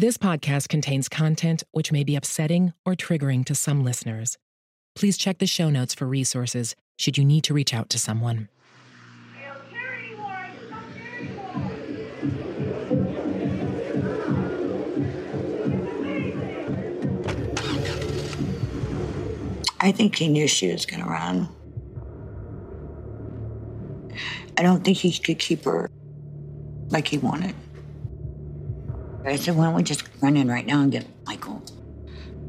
This podcast contains content which may be upsetting or triggering to some listeners. Please check the show notes for resources should you need to reach out to someone. I think he knew she was going to run. I don't think he could keep her like he wanted. I said, why don't we just run in right now and get Michael?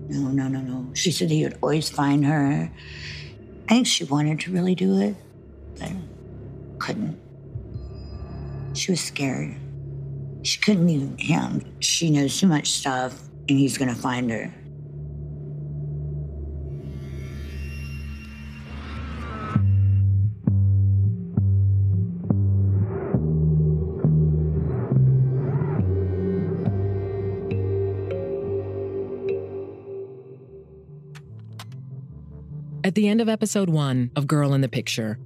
No, no, no, no. She said he would always find her. I think she wanted to really do it, but couldn't. She was scared. She couldn't leave him. She knows too much stuff, and he's going to find her. At the end of episode one of Girl in the Picture,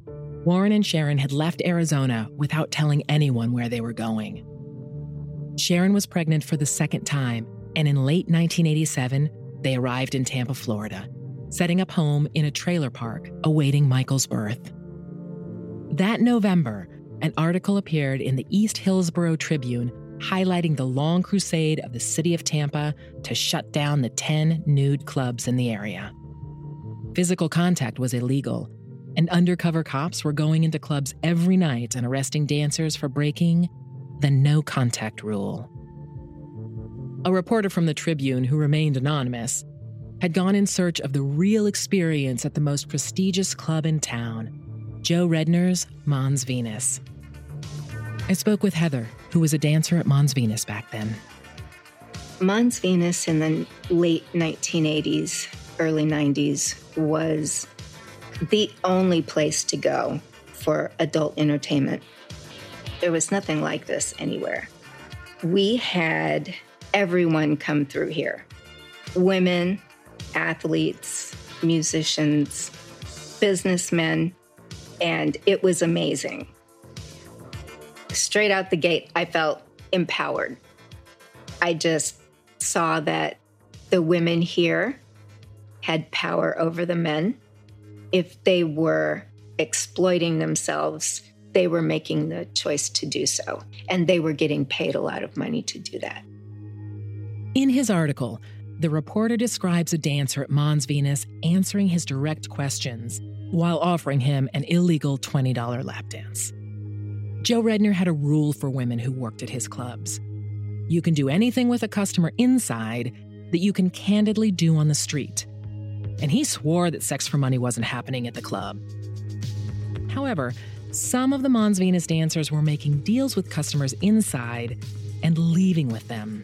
Warren and Sharon had left Arizona without telling anyone where they were going. Sharon was pregnant for the second time, and in late 1987, they arrived in Tampa, Florida, setting up home in a trailer park awaiting Michael's birth. That November, an article appeared in the East Hillsborough Tribune highlighting the long crusade of the city of Tampa to shut down the 10 nude clubs in the area. Physical contact was illegal, and undercover cops were going into clubs every night and arresting dancers for breaking the no contact rule. A reporter from the Tribune, who remained anonymous, had gone in search of the real experience at the most prestigious club in town, Joe Redner's Mons Venus. I spoke with Heather, who was a dancer at Mons Venus back then. Mons Venus in the late 1980s, early 90s was the only place to go for adult entertainment. There was nothing like this anywhere. We had everyone come through here women, athletes, musicians, businessmen, and it was amazing. Straight out the gate, I felt empowered. I just saw that the women here had power over the men. If they were exploiting themselves, they were making the choice to do so. And they were getting paid a lot of money to do that. In his article, the reporter describes a dancer at Mons Venus answering his direct questions while offering him an illegal $20 lap dance. Joe Redner had a rule for women who worked at his clubs. You can do anything with a customer inside that you can candidly do on the street. And he swore that sex for money wasn't happening at the club. However, some of the Mons Venus dancers were making deals with customers inside and leaving with them.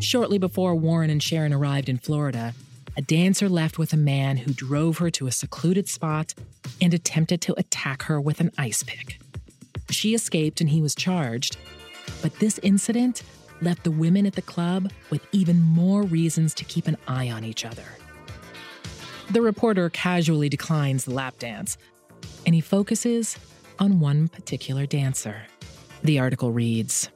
Shortly before Warren and Sharon arrived in Florida, a dancer left with a man who drove her to a secluded spot and attempted to attack her with an ice pick. She escaped and he was charged, but this incident left the women at the club with even more reasons to keep an eye on each other. The reporter casually declines the lap dance, and he focuses on one particular dancer. The article reads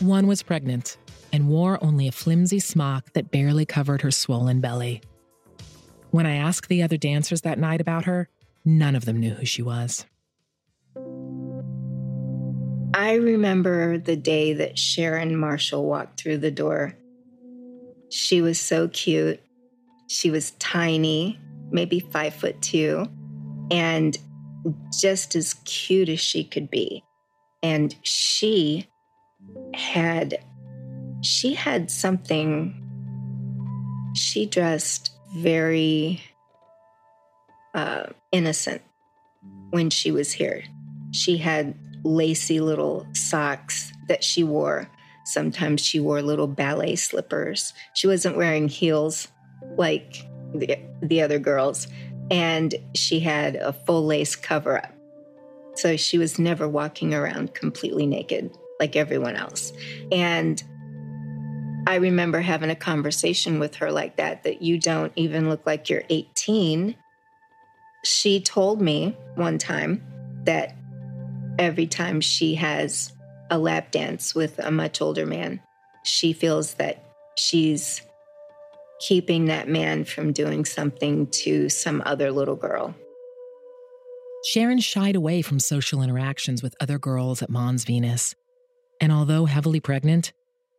One was pregnant and wore only a flimsy smock that barely covered her swollen belly. When I asked the other dancers that night about her, none of them knew who she was. I remember the day that Sharon Marshall walked through the door. She was so cute. She was tiny, maybe five foot two, and just as cute as she could be. And she had she had something she dressed very uh, innocent when she was here. She had lacy little socks that she wore. Sometimes she wore little ballet slippers. She wasn't wearing heels like the, the other girls. And she had a full lace cover up. So she was never walking around completely naked like everyone else. And I remember having a conversation with her like that, that you don't even look like you're 18. She told me one time that every time she has a lap dance with a much older man, she feels that she's keeping that man from doing something to some other little girl. Sharon shied away from social interactions with other girls at Mons Venus. And although heavily pregnant,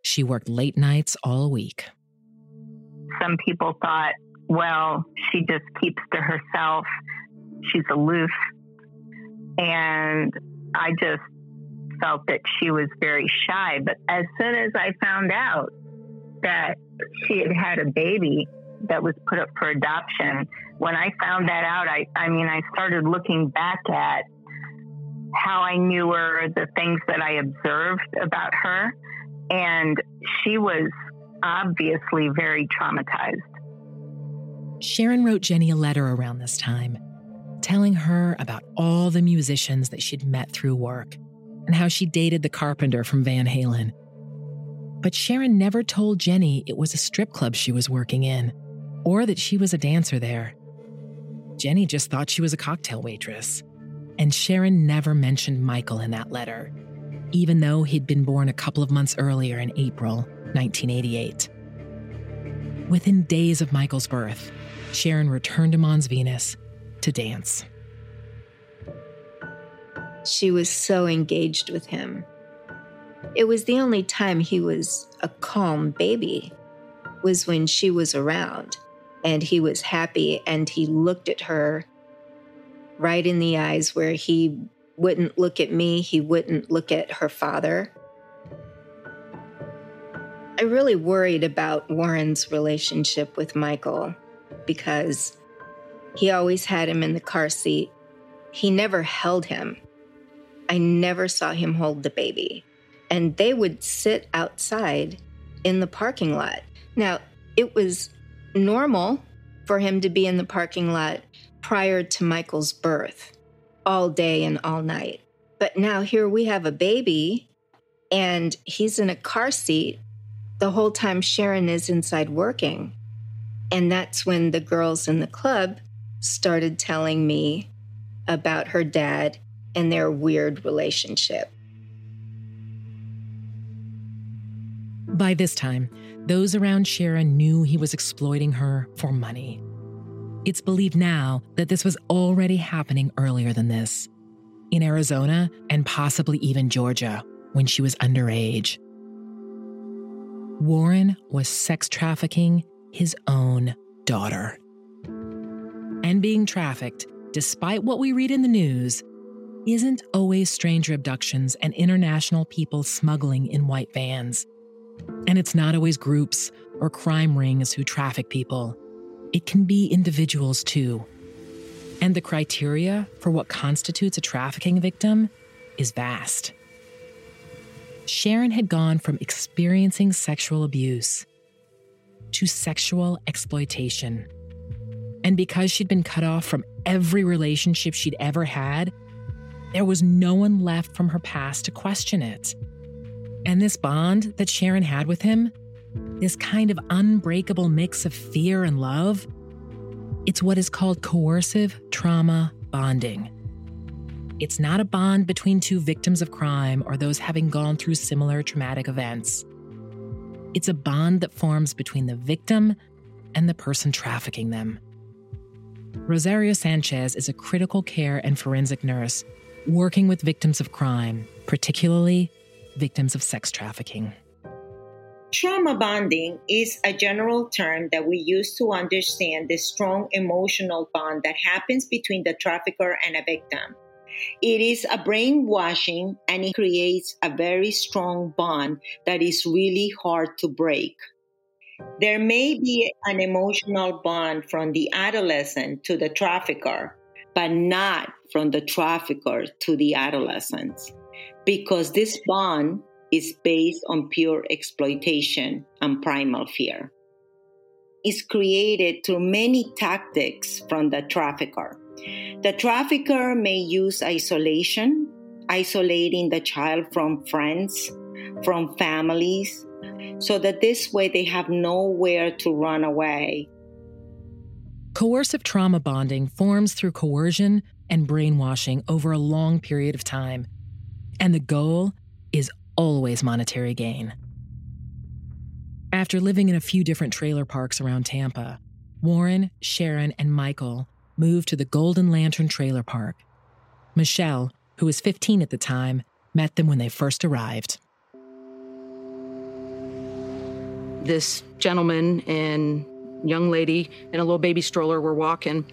she worked late nights all week. Some people thought, well, she just keeps to herself. She's aloof. And I just felt that she was very shy. But as soon as I found out that she had had a baby that was put up for adoption, when I found that out, I, I mean, I started looking back at how I knew her, the things that I observed about her. And she was obviously very traumatized. Sharon wrote Jenny a letter around this time, telling her about all the musicians that she'd met through work and how she dated the carpenter from Van Halen. But Sharon never told Jenny it was a strip club she was working in or that she was a dancer there. Jenny just thought she was a cocktail waitress. And Sharon never mentioned Michael in that letter even though he'd been born a couple of months earlier in April 1988. Within days of Michael's birth, Sharon returned to Mons Venus to dance. She was so engaged with him. It was the only time he was a calm baby was when she was around and he was happy and he looked at her right in the eyes where he wouldn't look at me, he wouldn't look at her father. I really worried about Warren's relationship with Michael because he always had him in the car seat. He never held him. I never saw him hold the baby. And they would sit outside in the parking lot. Now, it was normal for him to be in the parking lot prior to Michael's birth all day and all night. But now here we have a baby and he's in a car seat the whole time Sharon is inside working. And that's when the girls in the club started telling me about her dad and their weird relationship. By this time, those around Sharon knew he was exploiting her for money. It's believed now that this was already happening earlier than this, in Arizona and possibly even Georgia when she was underage. Warren was sex trafficking his own daughter. And being trafficked, despite what we read in the news, isn't always stranger abductions and international people smuggling in white vans. And it's not always groups or crime rings who traffic people it can be individuals too. And the criteria for what constitutes a trafficking victim is vast. Sharon had gone from experiencing sexual abuse to sexual exploitation. And because she'd been cut off from every relationship she'd ever had, there was no one left from her past to question it. And this bond that Sharon had with him this kind of unbreakable mix of fear and love, it's what is called coercive trauma bonding. It's not a bond between two victims of crime or those having gone through similar traumatic events. It's a bond that forms between the victim and the person trafficking them. Rosario Sanchez is a critical care and forensic nurse working with victims of crime, particularly victims of sex trafficking. Trauma bonding is a general term that we use to understand the strong emotional bond that happens between the trafficker and a victim. It is a brainwashing and it creates a very strong bond that is really hard to break. There may be an emotional bond from the adolescent to the trafficker, but not from the trafficker to the adolescents, because this bond is based on pure exploitation and primal fear. It's created through many tactics from the trafficker. The trafficker may use isolation, isolating the child from friends, from families, so that this way they have nowhere to run away. Coercive trauma bonding forms through coercion and brainwashing over a long period of time, and the goal is always monetary gain. After living in a few different trailer parks around Tampa, Warren, Sharon, and Michael moved to the Golden Lantern Trailer Park. Michelle, who was 15 at the time, met them when they first arrived. This gentleman and young lady in a little baby stroller were walking.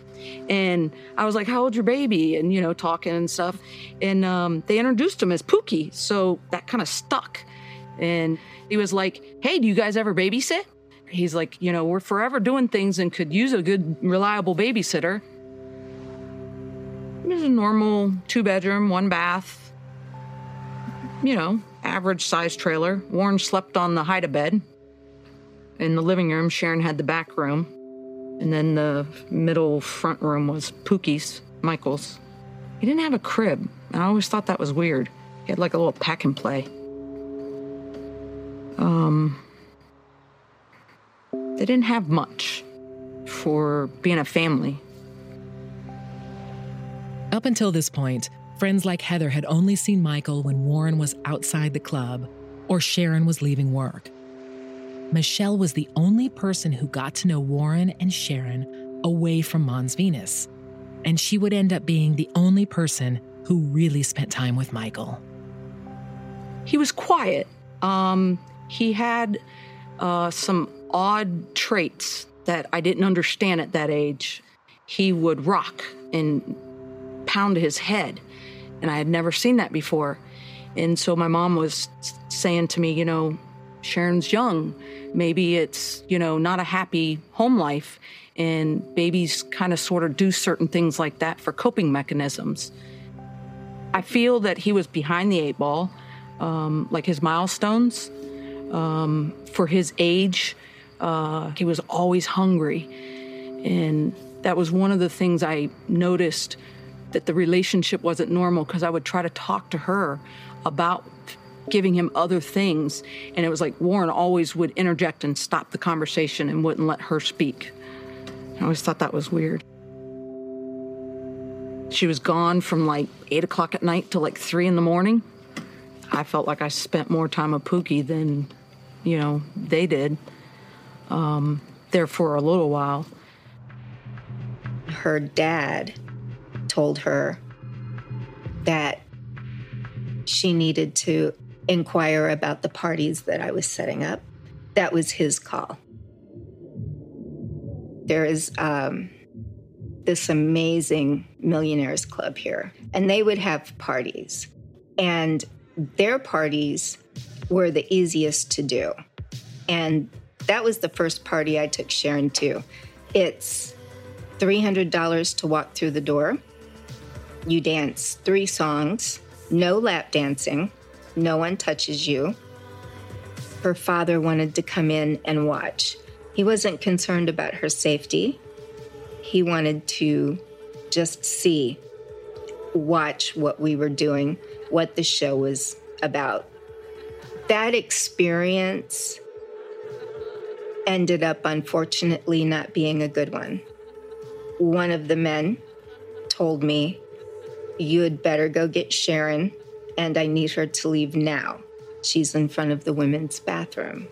And I was like, How old's your baby? And, you know, talking and stuff. And um, they introduced him as Pookie. So that kind of stuck. And he was like, Hey, do you guys ever babysit? He's like, You know, we're forever doing things and could use a good, reliable babysitter. It was a normal two bedroom, one bath, you know, average size trailer. Warren slept on the hide a bed. In the living room, Sharon had the back room. And then the middle front room was Pookie's, Michael's. He didn't have a crib. I always thought that was weird. He had like a little pack and play. Um, they didn't have much for being a family. Up until this point, friends like Heather had only seen Michael when Warren was outside the club or Sharon was leaving work. Michelle was the only person who got to know Warren and Sharon away from Mons Venus, and she would end up being the only person who really spent time with Michael. He was quiet. Um, he had uh, some odd traits that I didn't understand at that age. He would rock and pound his head, and I had never seen that before. And so my mom was saying to me, you know, Sharon's young. Maybe it's, you know, not a happy home life. And babies kind of sort of do certain things like that for coping mechanisms. I feel that he was behind the eight ball, um, like his milestones. Um, for his age, uh, he was always hungry. And that was one of the things I noticed that the relationship wasn't normal because I would try to talk to her about giving him other things. And it was like Warren always would interject and stop the conversation and wouldn't let her speak. I always thought that was weird. She was gone from like eight o'clock at night to like three in the morning. I felt like I spent more time with Pookie than, you know, they did. Um, there for a little while. Her dad told her that she needed to inquire about the parties that I was setting up. That was his call. There is um, this amazing millionaires club here, and they would have parties. And their parties were the easiest to do. And that was the first party I took Sharon to. It's $300 to walk through the door. You dance three songs, no lap dancing, no one touches you. Her father wanted to come in and watch. He wasn't concerned about her safety. He wanted to just see, watch what we were doing, what the show was about. That experience ended up, unfortunately, not being a good one. One of the men told me, You had better go get Sharon and I need her to leave now. She's in front of the women's bathroom.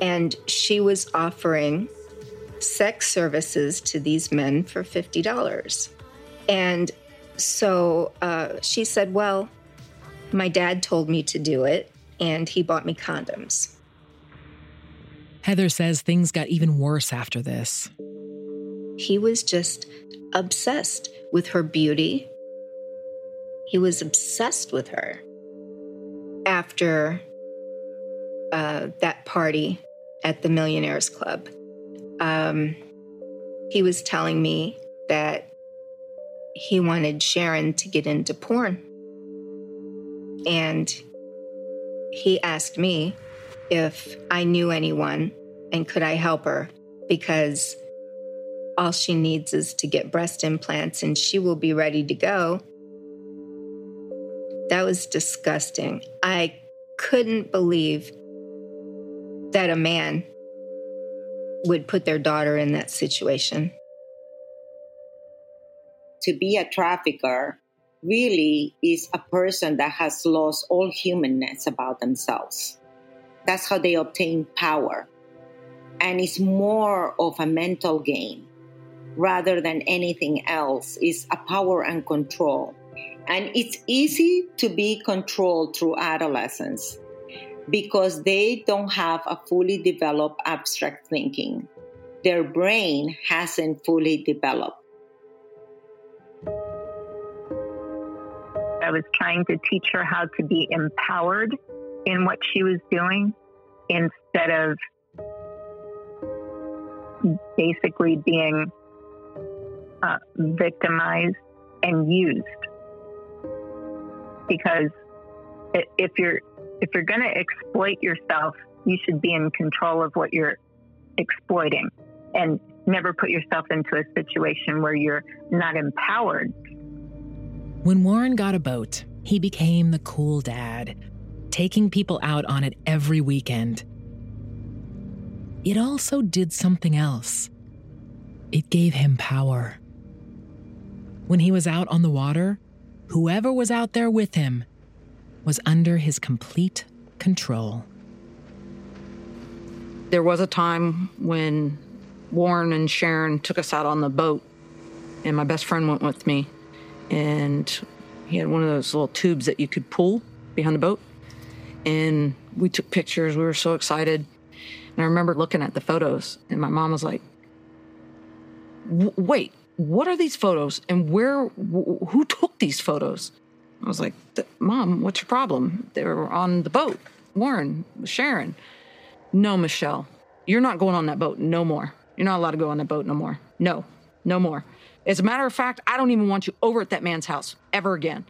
And she was offering sex services to these men for $50. And So uh, she said, Well, my dad told me to do it, and he bought me condoms. Heather says things got even worse after this. He was just obsessed with her beauty. He was obsessed with her. After uh, that party at the Millionaires Club, um, he was telling me that he wanted Sharon to get into porn. And he asked me if I knew anyone and could I help her because all she needs is to get breast implants and she will be ready to go. That was disgusting. I couldn't believe that a man would put their daughter in that situation. To be a trafficker really is a person that has lost all humanness about themselves. That's how they obtain power. And it's more of a mental game rather than anything else. It's a power and control. And it's easy to be controlled through adolescence because they don't have a fully developed abstract thinking. Their brain hasn't fully developed. I was trying to teach her how to be empowered in what she was doing instead of basically being uh, victimized and used. Because if you're if you're going to exploit yourself, you should be in control of what you're exploiting, and never put yourself into a situation where you're not empowered when Warren got a boat, he became the cool dad, taking people out on it every weekend. It also did something else. It gave him power. When he was out on the water, whoever was out there with him was under his complete control. There was a time when Warren and Sharon took us out on the boat, and my best friend went with me and he had one of those little tubes that you could pull behind the boat. And we took pictures. We were so excited. And I remember looking at the photos, and my mom was like, "Wait, what are these photos? And where? Who took these photos?" I was like, "Mom, what's your problem? They were on the boat. Warren, Sharon." No, Michelle, you're not going on that boat no more. You're not allowed to go on that boat no more. No, no more. As a matter of fact, I don't even want you over at that man's house ever again.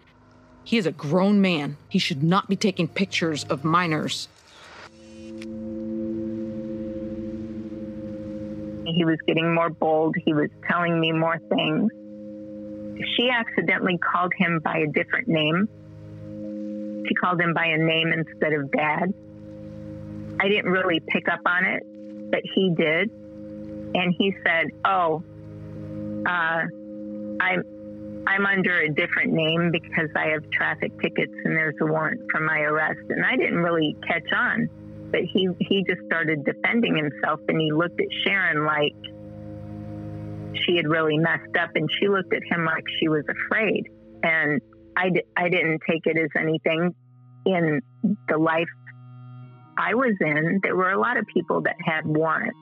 He is a grown man. He should not be taking pictures of minors. He was getting more bold. He was telling me more things. She accidentally called him by a different name. She called him by a name instead of dad. I didn't really pick up on it, but he did. And he said, Oh, uh, I'm I'm under a different name because I have traffic tickets and there's a warrant for my arrest. And I didn't really catch on, but he he just started defending himself and he looked at Sharon like she had really messed up, and she looked at him like she was afraid. And I I didn't take it as anything. In the life I was in, there were a lot of people that had warrants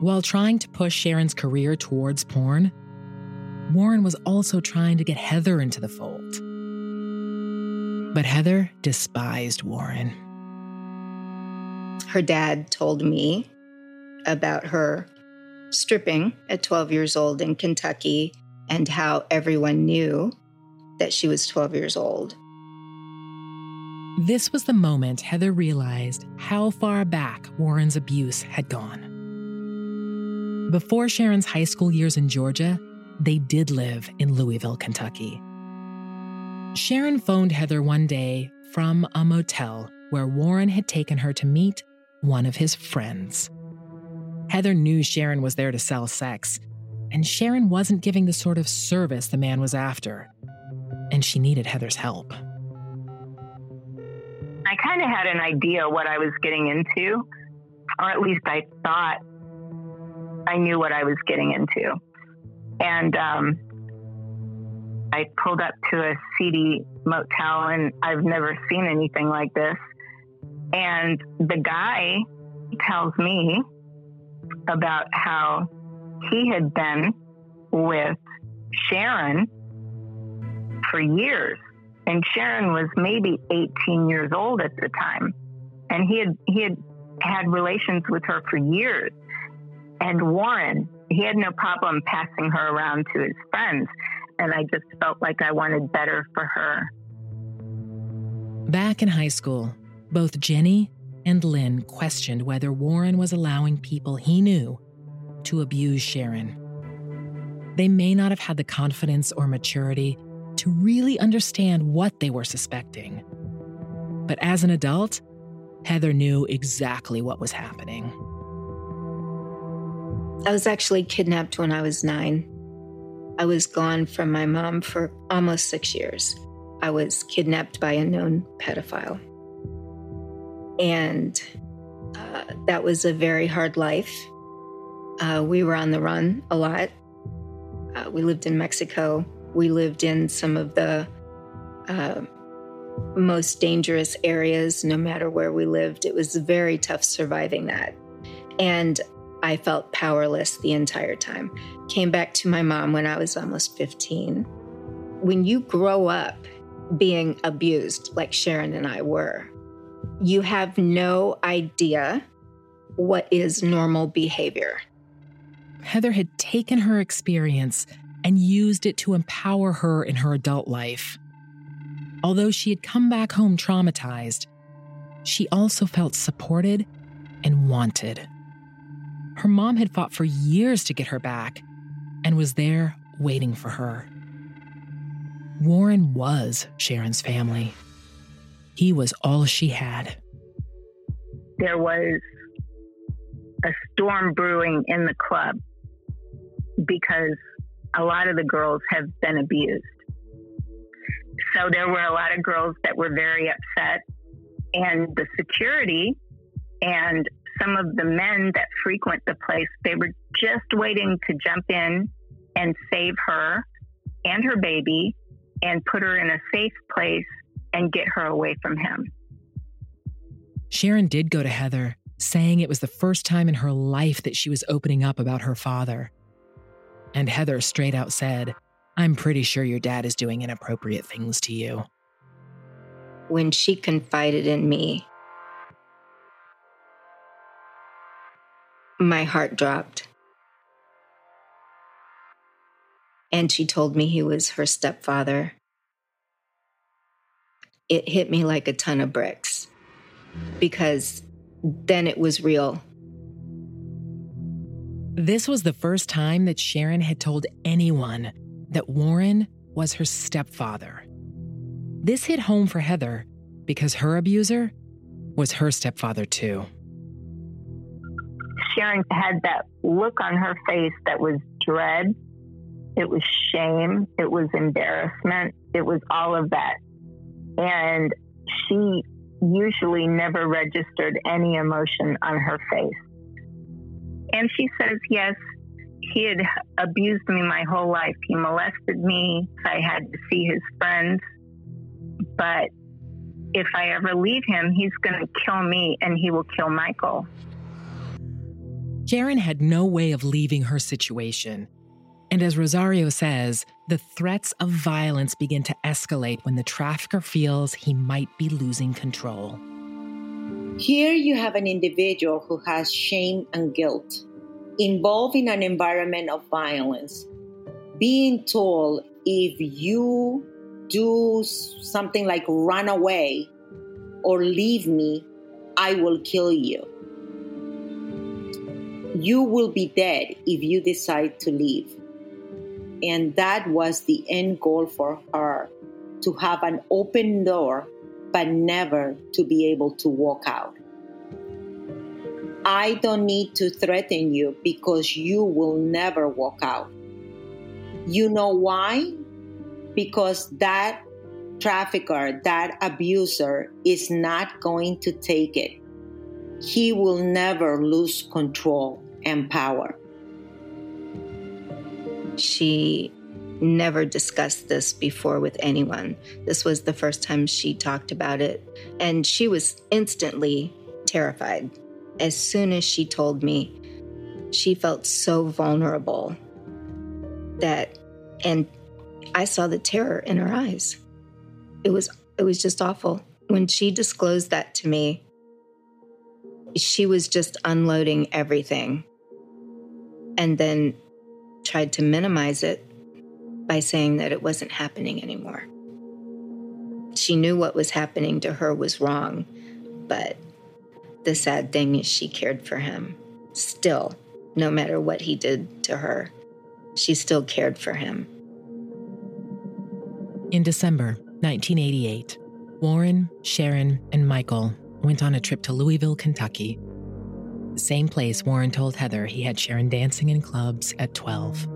while trying to push Sharon's career towards porn, Warren was also trying to get Heather into the fold. But Heather despised Warren. Her dad told me about her stripping at 12 years old in Kentucky and how everyone knew that she was 12 years old. This was the moment Heather realized how far back Warren's abuse had gone. Before Sharon's high school years in Georgia, they did live in Louisville, Kentucky. Sharon phoned Heather one day from a motel where Warren had taken her to meet one of his friends. Heather knew Sharon was there to sell sex, and Sharon wasn't giving the sort of service the man was after, and she needed Heather's help. I kind of had an idea what I was getting into, or at least I thought I knew what I was getting into. And um, I pulled up to a seedy motel and I've never seen anything like this. And the guy tells me about how he had been with Sharon for years. And Sharon was maybe 18 years old at the time. And he had he had had relations with her for years. And Warren, he had no problem passing her around to his friends. And I just felt like I wanted better for her. Back in high school, both Jenny and Lynn questioned whether Warren was allowing people he knew to abuse Sharon. They may not have had the confidence or maturity to really understand what they were suspecting. But as an adult, Heather knew exactly what was happening. I was actually kidnapped when I was nine. I was gone from my mom for almost six years. I was kidnapped by a known pedophile. And uh, that was a very hard life. Uh, we were on the run a lot. Uh, we lived in Mexico. We lived in some of the uh, most dangerous areas, no matter where we lived. It was very tough surviving that. And I felt powerless the entire time. Came back to my mom when I was almost 15. When you grow up being abused, like Sharon and I were, you have no idea what is normal behavior. Heather had taken her experience and used it to empower her in her adult life. Although she had come back home traumatized, she also felt supported and wanted. Her mom had fought for years to get her back and was there waiting for her. Warren was Sharon's family. He was all she had. There was a storm brewing in the club because a lot of the girls have been abused. So there were a lot of girls that were very upset, and the security and some of the men that frequent the place, they were just waiting to jump in and save her and her baby and put her in a safe place and get her away from him. Sharon did go to Heather, saying it was the first time in her life that she was opening up about her father. And Heather straight out said, I'm pretty sure your dad is doing inappropriate things to you. When she confided in me, my heart dropped. And she told me he was her stepfather it hit me like a ton of bricks because then it was real. This was the first time that Sharon had told anyone that Warren was her stepfather. This hit home for Heather because her abuser was her stepfather, too. Sharon had that look on her face that was dread, it was shame, it was embarrassment, it was all of that and she usually never registered any emotion on her face. And she says, yes, he had abused me my whole life. He molested me. I had to see his friends. But if I ever leave him, he's going to kill me and he will kill Michael. Sharon had no way of leaving her situation. And as Rosario says, the threats of violence begin to escalate when the trafficker feels he might be losing control. Here you have an individual who has shame and guilt, involved in an environment of violence, being told if you do something like run away or leave me, I will kill you. You will be dead if you decide to leave. And that was the end goal for her to have an open door, but never to be able to walk out. I don't need to threaten you because you will never walk out. You know why? Because that trafficker, that abuser is not going to take it. He will never lose control and power she never discussed this before with anyone. This was the first time she talked about it, and she was instantly terrified. As soon as she told me, she felt so vulnerable that, and I saw the terror in her eyes. It was it was just awful. When she disclosed that to me, she was just unloading everything and then tried to minimize it by saying that it wasn't happening anymore. She knew what was happening to her was wrong, but the sad thing is she cared for him. Still, no matter what he did to her, she still cared for him. In December 1988, Warren, Sharon, and Michael went on a trip to Louisville, Kentucky. Same place Warren told Heather he had Sharon dancing in clubs at 12.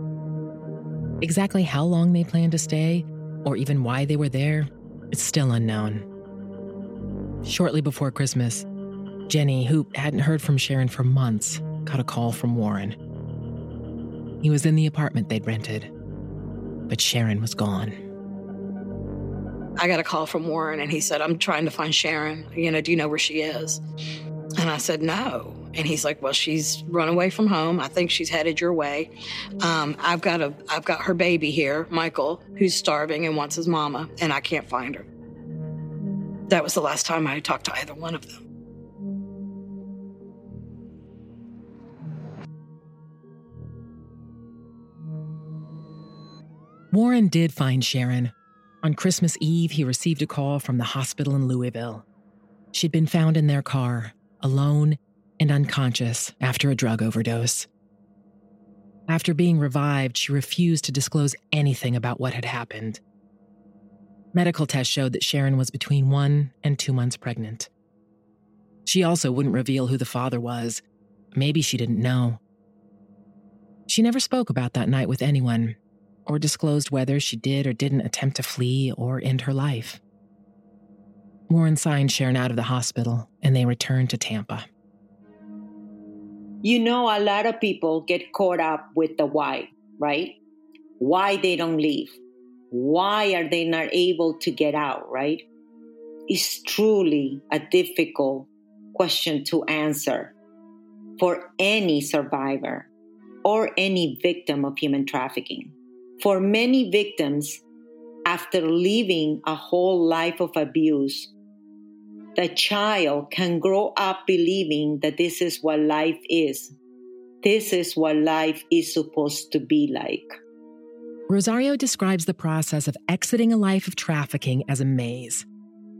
Exactly how long they planned to stay, or even why they were there, is still unknown. Shortly before Christmas, Jenny, who hadn't heard from Sharon for months, got a call from Warren. He was in the apartment they'd rented, but Sharon was gone. I got a call from Warren and he said, I'm trying to find Sharon. You know, do you know where she is? And I said, No. And he's like, Well, she's run away from home. I think she's headed your way. Um, I've got a I've got her baby here, Michael, who's starving and wants his mama, and I can't find her. That was the last time I talked to either one of them. Warren did find Sharon. On Christmas Eve, he received a call from the hospital in Louisville. She'd been found in their car, alone and unconscious after a drug overdose. After being revived, she refused to disclose anything about what had happened. Medical tests showed that Sharon was between one and two months pregnant. She also wouldn't reveal who the father was. Maybe she didn't know. She never spoke about that night with anyone, or disclosed whether she did or didn't attempt to flee or end her life. Warren signed Sharon out of the hospital, and they returned to Tampa. You know, a lot of people get caught up with the why, right? Why they don't leave. Why are they not able to get out, right? It's truly a difficult question to answer for any survivor or any victim of human trafficking. For many victims, after living a whole life of abuse, the child can grow up believing that this is what life is. This is what life is supposed to be like. Rosario describes the process of exiting a life of trafficking as a maze,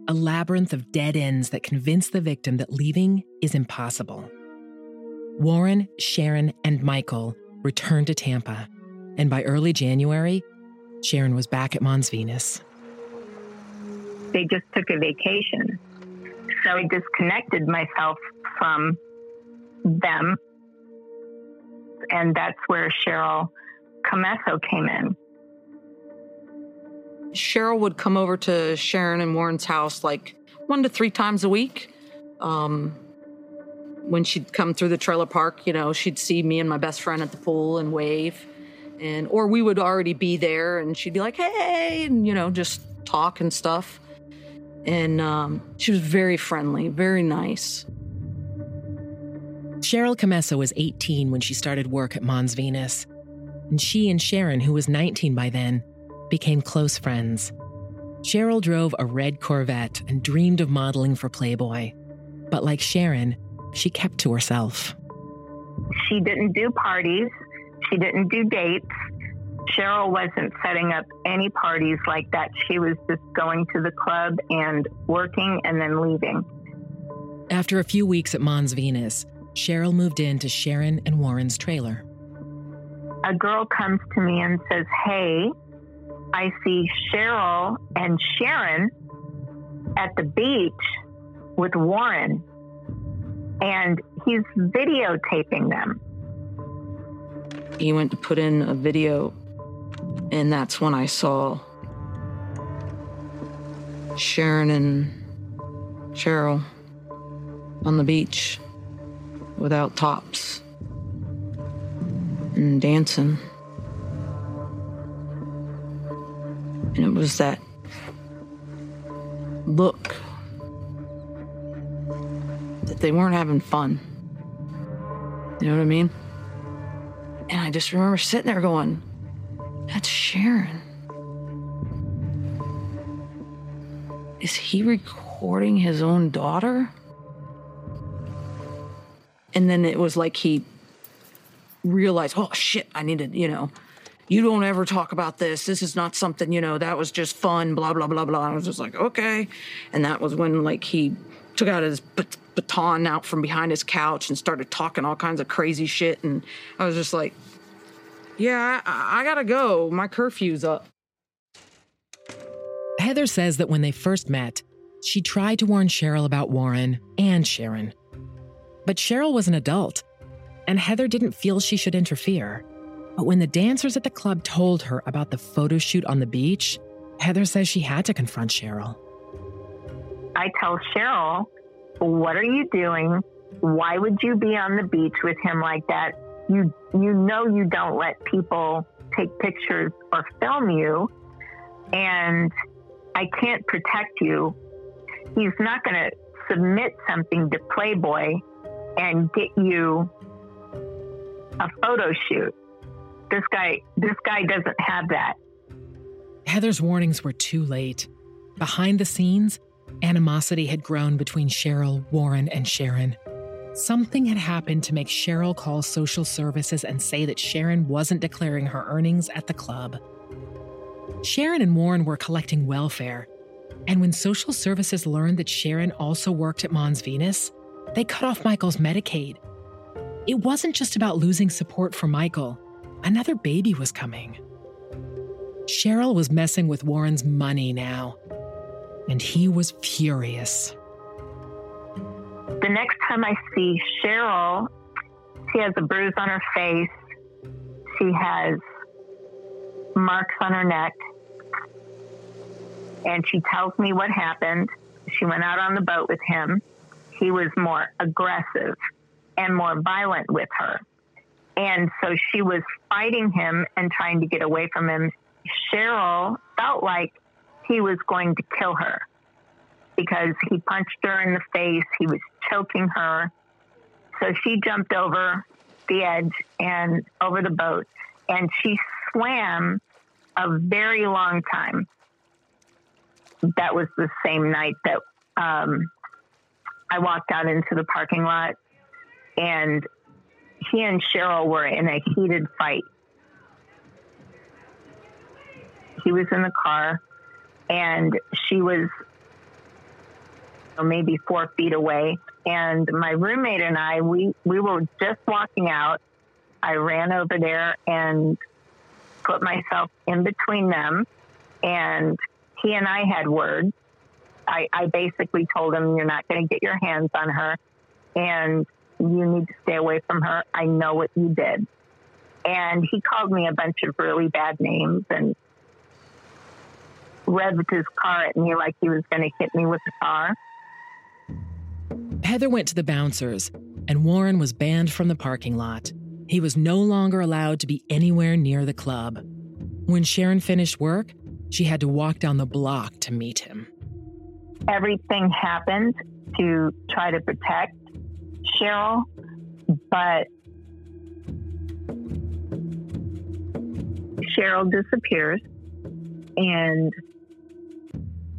a labyrinth of dead ends that convince the victim that leaving is impossible. Warren, Sharon, and Michael returned to Tampa and by early January, Sharon was back at Mons Venus. They just took a vacation. So I disconnected myself from them. And that's where Cheryl Commesso came in. Cheryl would come over to Sharon and Warren's house like one to three times a week. Um, when she'd come through the trailer park, you know, she'd see me and my best friend at the pool and wave and or we would already be there and she'd be like hey and you know just talk and stuff and um, she was very friendly very nice. Cheryl commesso was 18 when she started work at mons venus and she and sharon who was 19 by then became close friends. Cheryl drove a red corvette and dreamed of modeling for playboy but like sharon she kept to herself. She didn't do parties. She didn't do dates. Cheryl wasn't setting up any parties like that. She was just going to the club and working and then leaving. After a few weeks at Mons Venus, Cheryl moved into Sharon and Warren's trailer. A girl comes to me and says, Hey, I see Cheryl and Sharon at the beach with Warren, and he's videotaping them. He went to put in a video, and that's when I saw Sharon and Cheryl on the beach without tops and dancing. And it was that look that they weren't having fun. You know what I mean? And I just remember sitting there going, that's Sharon. Is he recording his own daughter? And then it was like he realized, oh shit, I needed, you know, you don't ever talk about this. This is not something, you know, that was just fun, blah, blah, blah, blah. I was just like, okay. And that was when, like, he took out his baton out from behind his couch and started talking all kinds of crazy shit. And I was just like, yeah, I, I gotta go. My curfew's up. Heather says that when they first met, she tried to warn Cheryl about Warren and Sharon. But Cheryl was an adult, and Heather didn't feel she should interfere. But when the dancers at the club told her about the photo shoot on the beach, Heather says she had to confront Cheryl. I tell Cheryl, What are you doing? Why would you be on the beach with him like that? You, you know, you don't let people take pictures or film you, and I can't protect you. He's not going to submit something to Playboy and get you a photo shoot. This guy, this guy doesn't have that. Heather's warnings were too late. Behind the scenes, animosity had grown between Cheryl, Warren, and Sharon. Something had happened to make Cheryl call social services and say that Sharon wasn't declaring her earnings at the club. Sharon and Warren were collecting welfare, and when social services learned that Sharon also worked at Mons Venus, they cut off Michael's Medicaid. It wasn't just about losing support for Michael, another baby was coming. Cheryl was messing with Warren's money now, and he was furious. The next time I see Cheryl, she has a bruise on her face. She has marks on her neck. And she tells me what happened. She went out on the boat with him. He was more aggressive and more violent with her. And so she was fighting him and trying to get away from him. Cheryl felt like he was going to kill her because he punched her in the face. He was choking her. So she jumped over the edge and over the boat and she swam a very long time. That was the same night that um, I walked out into the parking lot and he and Cheryl were in a heated fight. He was in the car and she was maybe four feet away. And my roommate and I, we, we were just walking out. I ran over there and put myself in between them. And he and I had words. I, I basically told him, You're not going to get your hands on her. And you need to stay away from her. I know what you did. And he called me a bunch of really bad names and revved his car at me like he was going to hit me with the car. Heather went to the bouncers, and Warren was banned from the parking lot. He was no longer allowed to be anywhere near the club. When Sharon finished work, she had to walk down the block to meet him. Everything happened to try to protect Cheryl, but Cheryl disappears and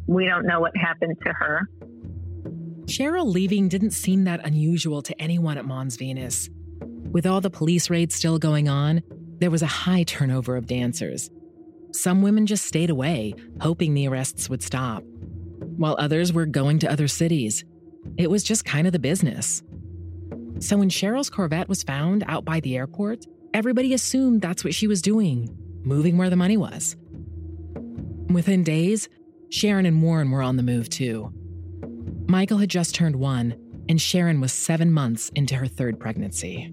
we don't know what happened to her. Cheryl leaving didn't seem that unusual to anyone at Mons Venus. With all the police raids still going on, there was a high turnover of dancers. Some women just stayed away, hoping the arrests would stop, while others were going to other cities. It was just kind of the business. So when Cheryl's Corvette was found out by the airport, everybody assumed that's what she was doing, moving where the money was. Within days, Sharon and Warren were on the move too. Michael had just turned one, and Sharon was seven months into her third pregnancy.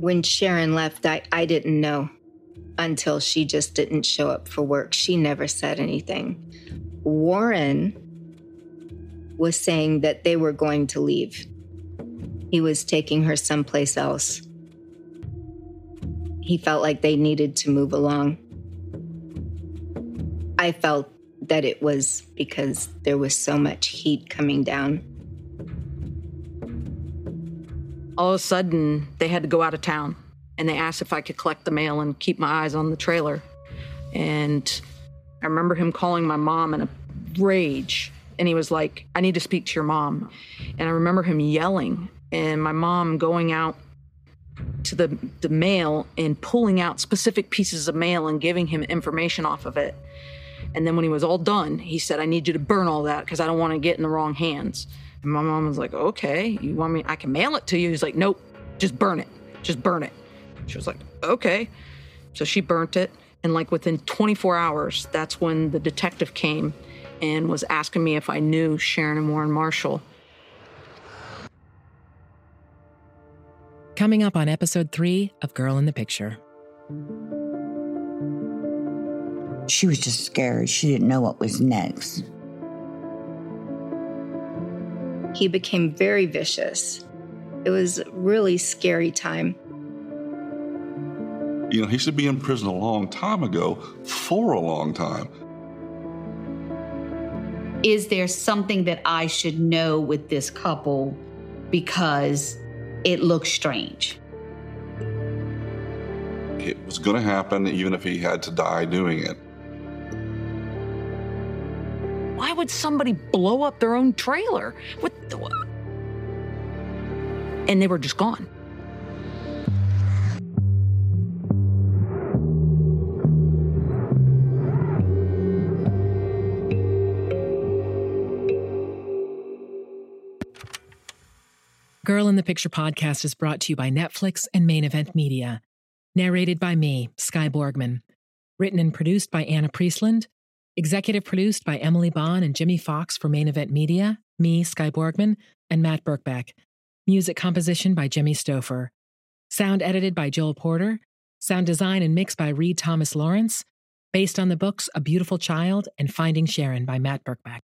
When Sharon left, I, I didn't know until she just didn't show up for work. She never said anything. Warren was saying that they were going to leave he was taking her someplace else. He felt like they needed to move along. I felt that it was because there was so much heat coming down. All of a sudden, they had to go out of town and they asked if I could collect the mail and keep my eyes on the trailer. And I remember him calling my mom in a rage. And he was like, I need to speak to your mom. And I remember him yelling, and my mom going out to the, the mail and pulling out specific pieces of mail and giving him information off of it. And then when he was all done, he said, I need you to burn all that because I don't want to get in the wrong hands. And my mom was like, Okay, you want me? I can mail it to you. He's like, Nope, just burn it. Just burn it. She was like, Okay. So she burnt it. And like within 24 hours, that's when the detective came and was asking me if I knew Sharon and Warren Marshall. Coming up on episode three of Girl in the Picture. She was just scared. She didn't know what was next. He became very vicious. It was a really scary time. You know, he should be in prison a long time ago for a long time. Is there something that I should know with this couple because it looks strange? It was going to happen even if he had to die doing it. Why would somebody blow up their own trailer? What the, and they were just gone. Girl in the Picture podcast is brought to you by Netflix and Main Event Media. Narrated by me, Skye Borgman. Written and produced by Anna Priestland. Executive produced by Emily Bond and Jimmy Fox for Main Event Media, me, Skye Borgman, and Matt Birkbeck. Music composition by Jimmy Stouffer. Sound edited by Joel Porter. Sound design and mix by Reed Thomas Lawrence. Based on the books A Beautiful Child and Finding Sharon by Matt Birkbeck.